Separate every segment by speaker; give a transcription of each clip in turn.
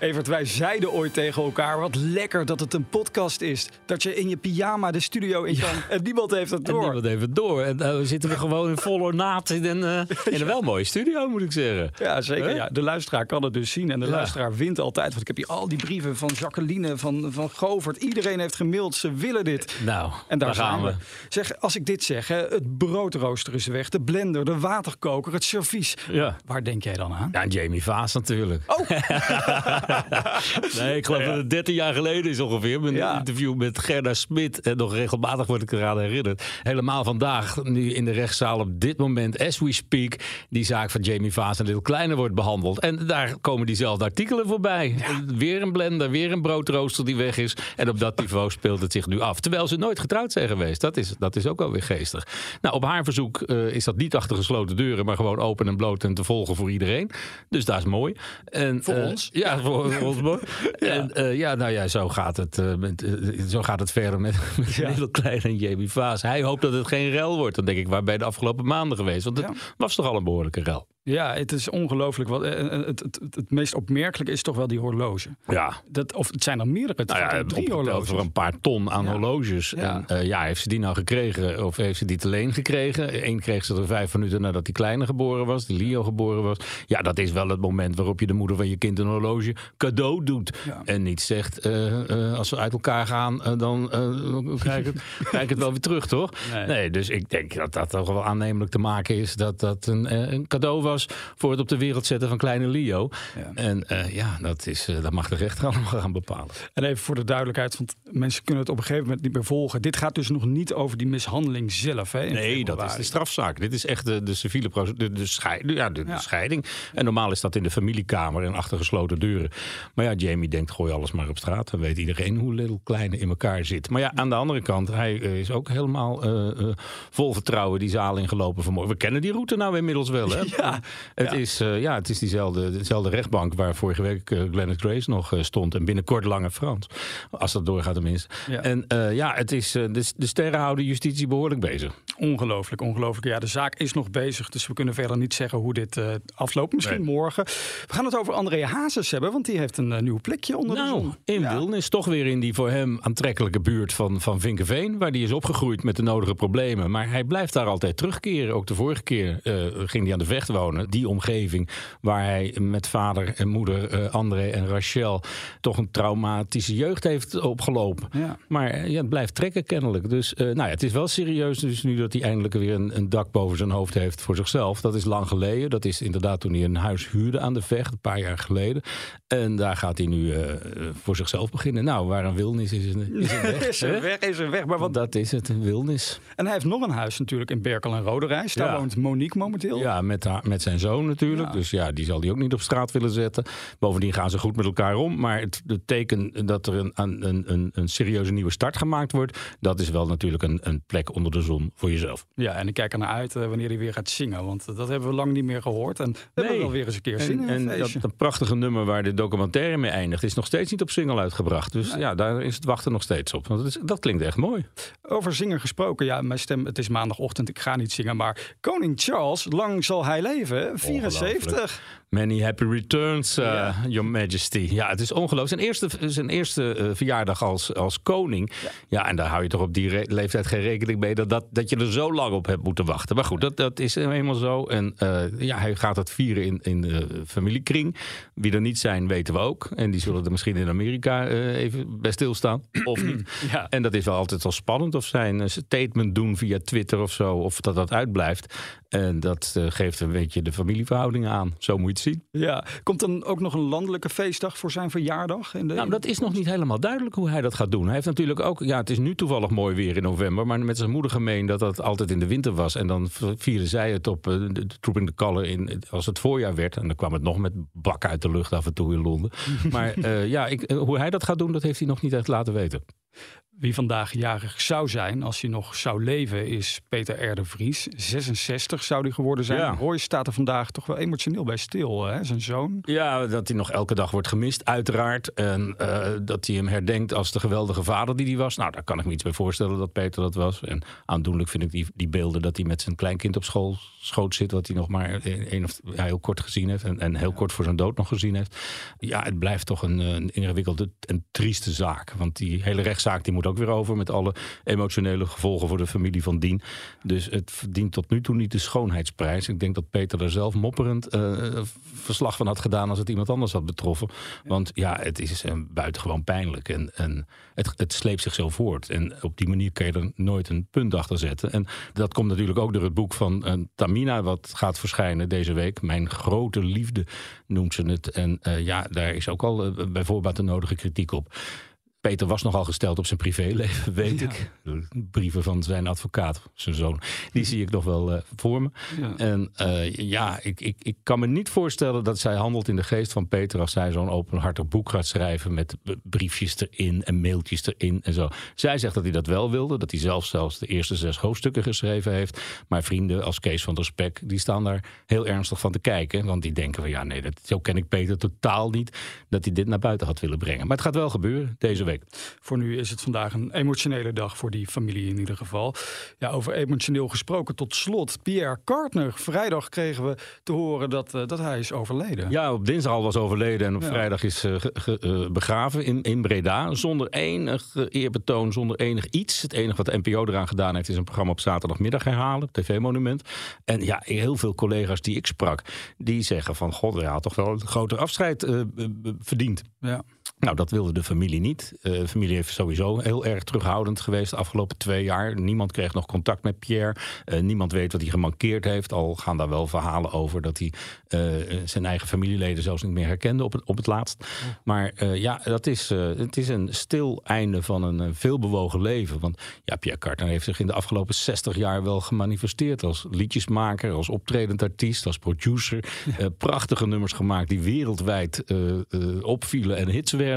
Speaker 1: Evert, wij zeiden ooit tegen elkaar, wat lekker dat het een podcast is. Dat je in je pyjama de studio in kan. En niemand heeft het
Speaker 2: En
Speaker 1: door.
Speaker 2: niemand heeft het door. En uh, we zitten er gewoon in vol ornaat in een, uh, in een wel mooie studio, moet ik zeggen.
Speaker 1: Ja, zeker.
Speaker 2: Huh?
Speaker 1: Ja. De luisteraar kan het dus zien. En de
Speaker 2: Ja.
Speaker 1: luisteraar wint altijd. Want ik heb hier al die brieven van Jacqueline, van, van Govert. Iedereen heeft gemaild, ze willen dit.
Speaker 2: Nou,
Speaker 1: En daar,
Speaker 2: gaan we.
Speaker 1: we. Zeg, als ik dit zeg, hè, het broodrooster is weg, de blender, de waterkoker, het servies.
Speaker 2: Ja.
Speaker 1: Waar denk jij dan aan?
Speaker 2: Ja, en Jamie Vaas natuurlijk.
Speaker 1: Oh,
Speaker 2: Nee, ik geloof dat het 13 jaar geleden is ongeveer. Mijn interview met Gerda Smit. En nog regelmatig word ik eraan herinnerd. Helemaal vandaag, nu in de rechtszaal op dit moment, as we speak, die zaak van Jamie Vaas en Little Kleine wordt behandeld. En daar komen diezelfde artikelen voorbij. Weer een blender, weer een broodrooster die weg is. En op dat niveau speelt het zich nu af. Terwijl ze nooit getrouwd zijn geweest. Dat is, dat is ook alweer geestig. Nou, op haar verzoek eh, is dat niet achter gesloten deuren, maar gewoon open en bloot en te volgen voor iedereen. Dus dat is mooi. En,
Speaker 1: Voor
Speaker 2: eh,
Speaker 1: ons.
Speaker 2: Ja, voor, mooi. En eh, ja, nou ja, zo gaat het, eh, met, eh, zo gaat het verder met, met
Speaker 1: Ja.
Speaker 2: Klein en Jamie Vaas. Hij hoopt dat het geen rel wordt. Dan denk ik, waar je de afgelopen maanden geweest? Want het
Speaker 1: Ja.
Speaker 2: was toch al een behoorlijke rel.
Speaker 1: Ja, het is ongelooflijk. Wat, eh, eh, het, het, het, het meest opmerkelijke is toch wel die horloge.
Speaker 2: Ja,
Speaker 1: Dat, of het zijn er meerdere. Het
Speaker 2: Nou ja,
Speaker 1: drie horloges.
Speaker 2: voor een paar ton aan
Speaker 1: Ja.
Speaker 2: horloges.
Speaker 1: Ja.
Speaker 2: En eh, ja, heeft ze die nou gekregen of heeft ze die te leen gekregen? Eén kreeg ze er vijf minuten nadat die kleine geboren was, die Leo geboren was. Ja, dat is wel het moment waarop je de moeder van je kind een horloge cadeau doet.
Speaker 1: Ja.
Speaker 2: En niet zegt, als we uit elkaar gaan, dan krijg, ik het, krijg ik het wel weer terug, toch?
Speaker 1: Nee.
Speaker 2: dus ik denk dat dat toch wel aannemelijk te maken is. Dat dat een, een cadeau was voor het op de wereld zetten van kleine Leo.
Speaker 1: Ja.
Speaker 2: En eh, ja, dat, is, eh, dat mag de rechter allemaal gaan bepalen.
Speaker 1: En even voor de duidelijkheid, want mensen kunnen het op een gegeven moment niet meer volgen. Dit gaat dus nog niet over die mishandeling zelf. Hè,
Speaker 2: Nee, dat is de strafzaak. Dit is echt de, de civiele procedure, de, de, scheid- ja, de, scheiding. En normaal is dat in de familiekamer en achter gesloten deuren. Maar ja, Jamie denkt, gooi alles maar op straat. Dan weet iedereen hoe Little Kleine in elkaar zit. Maar ja, aan de andere kant, hij eh, is ook helemaal vol vertrouwen die zaal ingelopen vanmorgen. We kennen die route nou inmiddels wel, hè?
Speaker 1: Ja.
Speaker 2: Het,
Speaker 1: Ja.
Speaker 2: Is, eh, ja, het is diezelfde, dezelfde rechtbank waar vorige week uh, Glennis Grace nog eh, stond. En binnenkort Lange Frans. Als dat doorgaat tenminste.
Speaker 1: Ja.
Speaker 2: En ja, het is, de, de sterren houden justitie behoorlijk bezig.
Speaker 1: Ongelooflijk, ongelooflijk. Ja, de zaak is nog bezig, dus we kunnen verder niet zeggen hoe dit afloopt. Misschien
Speaker 2: Nee.
Speaker 1: morgen. We gaan het over André Hazes hebben, want die heeft een nieuw plekje onder de
Speaker 2: Nou,
Speaker 1: zon.
Speaker 2: in
Speaker 1: Ja.
Speaker 2: Wilnis, toch weer in die voor hem aantrekkelijke buurt van, van Vinkenveen. Waar hij is opgegroeid met de nodige problemen. Maar hij blijft daar altijd terugkeren. Ook de vorige keer ging hij aan de vecht wonen. Die omgeving waar hij met vader en moeder eh, André en Rachel... toch een traumatische jeugd heeft opgelopen.
Speaker 1: Ja.
Speaker 2: Maar eh, ja, het blijft trekken kennelijk. Dus eh, nou ja, het is wel serieus dus nu dat hij eindelijk weer een, een dak boven zijn hoofd heeft voor zichzelf. Dat is lang geleden. Dat is inderdaad toen hij een huis huurde aan de vecht, een paar jaar geleden. En daar gaat hij nu voor zichzelf beginnen. Nou, waar een wilnis is, een, is een weg.
Speaker 1: is
Speaker 2: hè?
Speaker 1: weg, is er weg. Maar wat,
Speaker 2: Dat is het, een wilnis.
Speaker 1: en hij heeft nog een huis natuurlijk in Berkel en Roderijs. Daar
Speaker 2: Ja.
Speaker 1: woont Monique momenteel.
Speaker 2: Ja, met, haar, met zijn zoon natuurlijk.
Speaker 1: Ja.
Speaker 2: Dus ja, die zal hij ook niet op straat willen zetten. Bovendien gaan ze goed met elkaar om. Maar het, het teken dat er een, een, een, een serieuze nieuwe start gemaakt wordt... dat is wel natuurlijk een, een plek onder de zon voor jezelf.
Speaker 1: Ja, en ik kijk er naar uit eh, wanneer hij weer gaat zingen. Want dat hebben we lang niet meer gehoord. En we hebben wel weer eens een keer zingen.
Speaker 2: En, dat, dat prachtige nummer waar de documentaire mee eindigt... is nog steeds niet op single uitgebracht. Dus ja, daar is het wachten nog steeds op. Want dat, is, dat klinkt echt mooi.
Speaker 1: Over zingen gesproken. Ja, mijn stem, het is maandagochtend. Ik ga niet zingen. Maar koning Charles, lang zal hij leven. 74.
Speaker 2: Many happy returns, uh,
Speaker 1: Ja.
Speaker 2: Your Majesty. Ja, het is ongelooflijk. Zijn eerste, zijn eerste uh, verjaardag als, als koning. Ja. en daar hou je toch op die re- leeftijd geen rekening mee... Dat, dat, dat je er zo lang op hebt moeten wachten. Maar goed, dat, dat is eenmaal zo. En uh, ja, hij gaat het vieren in, in de familiekring. Wie er niet zijn, weten we ook. En die zullen er misschien in Amerika uh, even bij stilstaan. Of niet.
Speaker 1: Ja.
Speaker 2: En dat is wel altijd wel spannend. Of zij een statement doen via Twitter of zo. Of dat dat uitblijft. En dat uh, geeft een beetje de familieverhoudingen aan. Zo moet je het zien.
Speaker 1: Ja, komt dan ook nog een landelijke feestdag voor zijn verjaardag? In de,
Speaker 2: Nou, dat is nog niet helemaal duidelijk hoe hij dat gaat doen. Hij heeft natuurlijk ook, ja, het is nu toevallig mooi weer in november, maar met zijn moeder gemeen dat dat altijd in de winter was. En dan vierden zij het op uh, de Trooping the Color in, als het voorjaar werd. En dan kwam het nog met bak uit de lucht af en toe in Londen. maar uh, ja, ik, hoe hij dat gaat doen, dat heeft hij nog niet echt laten weten.
Speaker 1: Wie vandaag jarig zou zijn als hij nog zou leven is Peter R. de Vries. 66 zou hij geworden zijn.
Speaker 2: Ja.
Speaker 1: Roy staat er vandaag toch wel emotioneel bij stil, hè? zijn zoon.
Speaker 2: Ja, dat hij nog elke dag wordt gemist, uiteraard. En eh, dat hij hem herdenkt als de geweldige vader die hij was. Nou, daar kan ik me iets bij voorstellen dat Peter dat was. En aandoenlijk vind ik die, die beelden dat hij met zijn kleinkind op school schoot zit. Wat hij nog maar een of ja, heel kort gezien heeft. En, en heel kort voor zijn dood nog gezien heeft. Ja, het blijft toch een, een ingewikkelde en trieste zaak. Want die hele rechtszaak die moet ook weer over. Met alle emotionele gevolgen voor de familie van Dien. Dus het verdient tot nu toe niet de schoonheidsprijs. Ik denk dat Peter er zelf mopperend eh, verslag van had gedaan als het iemand anders had betroffen. Want ja, het is uh, buitengewoon pijnlijk. En, en het, het sleept zich zo voort. En op die manier kun je er nooit een punt achter zetten. En dat komt natuurlijk ook door het boek van uh, Tamina, wat gaat verschijnen deze week. Mijn grote liefde noemt ze het. En ja, daar is ook al bijvoorbeeld de nodige kritiek op. Peter was nogal gesteld op zijn privéleven, weet ja. ik. Brieven van zijn advocaat, zijn zoon, die zie ik nog wel uh, voor me. Ja. En uh, ja, ik, ik, ik kan me niet voorstellen dat zij handelt in de geest van Peter... als zij zo'n openhartig boek gaat schrijven met briefjes erin en mailtjes erin en zo. Zij zegt dat hij dat wel wilde, dat hij zelf zelfs de eerste zes hoofdstukken geschreven heeft. Maar vrienden als Kees van der Spek, die staan daar heel ernstig van te kijken. Want die denken van ja, nee, dat, zo ken ik Peter totaal niet... dat hij dit naar buiten had willen brengen. Maar het gaat wel gebeuren deze week.
Speaker 1: Voor nu is het vandaag een emotionele dag voor die familie in ieder geval. Ja, over emotioneel gesproken tot slot. Pierre Kartner. Vrijdag kregen we te horen dat, uh, dat hij is overleden.
Speaker 2: Ja, op dinsdag al was overleden en op ja. vrijdag is uh, uh, begraven in, in Breda. Zonder enig eerbetoon, zonder enig iets. Het enige wat de NPO eraan gedaan heeft is een programma op zaterdagmiddag herhalen. TV-monument. En ja, heel veel collega's die ik sprak, die zeggen van... God, hij had toch wel een groter afscheid verdiend.
Speaker 1: Ja.
Speaker 2: Nou, dat wilde de familie niet. De uh, familie heeft sowieso heel erg terughoudend geweest de afgelopen twee jaar. Niemand kreeg nog contact met Pierre. Uh, niemand weet wat hij gemankeerd heeft. Al gaan daar wel verhalen over dat hij uh, zijn eigen familieleden zelfs niet meer herkende op het, op het laatst. Maar ja, dat is, het is een stil einde van een veelbewogen leven. Want ja, Pierre Carter heeft zich in de afgelopen 60 jaar wel gemanifesteerd als liedjesmaker, als optredend artiest, als producer. Prachtige nummers gemaakt die wereldwijd opvielen en hits werden.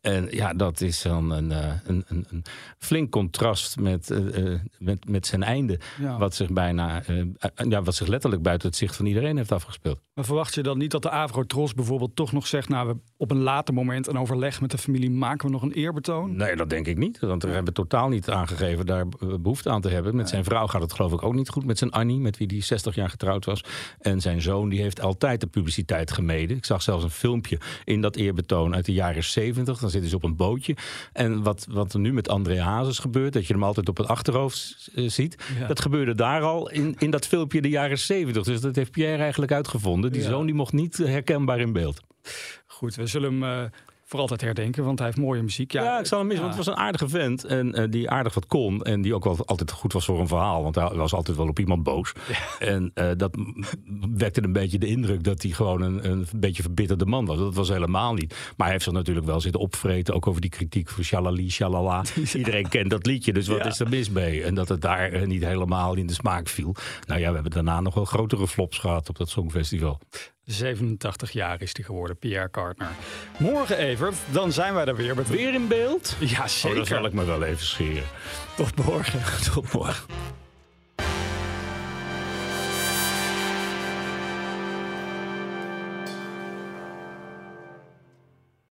Speaker 2: En ja, dat is dan een, een, een, een flink contrast met, uh, met, met zijn einde. Ja. Wat zich bijna, uh, ja, wat zich letterlijk buiten het zicht van iedereen heeft afgespeeld.
Speaker 1: Maar verwacht je dan niet dat de Avrotros bijvoorbeeld toch nog zegt... nou, we op een later moment een overleg met de familie... maken we nog een eerbetoon?
Speaker 2: Nee, dat denk ik niet. Want we hebben totaal niet aangegeven daar behoefte aan te hebben. Met zijn vrouw gaat het geloof ik ook niet goed. Met zijn Annie, met wie die 60 jaar getrouwd was. En zijn zoon, die heeft altijd de publiciteit gemeden. Ik zag zelfs een filmpje in dat eerbetoon uit de jaren 70. Dan zitten ze op een bootje. En wat, wat er nu met André Hazes gebeurt... dat je hem altijd op het achterhoofd uh, ziet... Ja. dat gebeurde daar al in, in dat filmpje de jaren 70. Dus dat heeft Pierre eigenlijk uitgevonden. Die ja. zoon die mocht niet herkenbaar in beeld.
Speaker 1: Goed, we zullen hem uh, voor altijd herdenken, want hij heeft mooie muziek.
Speaker 2: Ja, ja ik zal hem missen, ja. want het was een aardige vent. En uh, die aardig wat kon. En die ook wel altijd goed was voor een verhaal. Want hij was altijd wel op iemand boos. En uh, dat wekte een beetje de indruk dat hij gewoon een, een beetje verbitterde man was. Dat was helemaal niet. Maar hij heeft zich natuurlijk wel zitten opvreten. Ook over die kritiek voor Shalali, Shalala. Iedereen kent dat liedje, dus wat is er mis mee? En dat het daar uh, niet helemaal in de smaak viel. Nou ja, we hebben daarna nog wel grotere flops gehad op dat Songfestival.
Speaker 1: 87 jaar is hij geworden, Pierre Kartner. Morgen, Evert, dan zijn wij er weer. Met...
Speaker 2: Weer in beeld?
Speaker 1: Ja, zeker.
Speaker 2: Oh, dan zal ik me wel even scheren.
Speaker 1: Tot morgen.
Speaker 2: Tot morgen.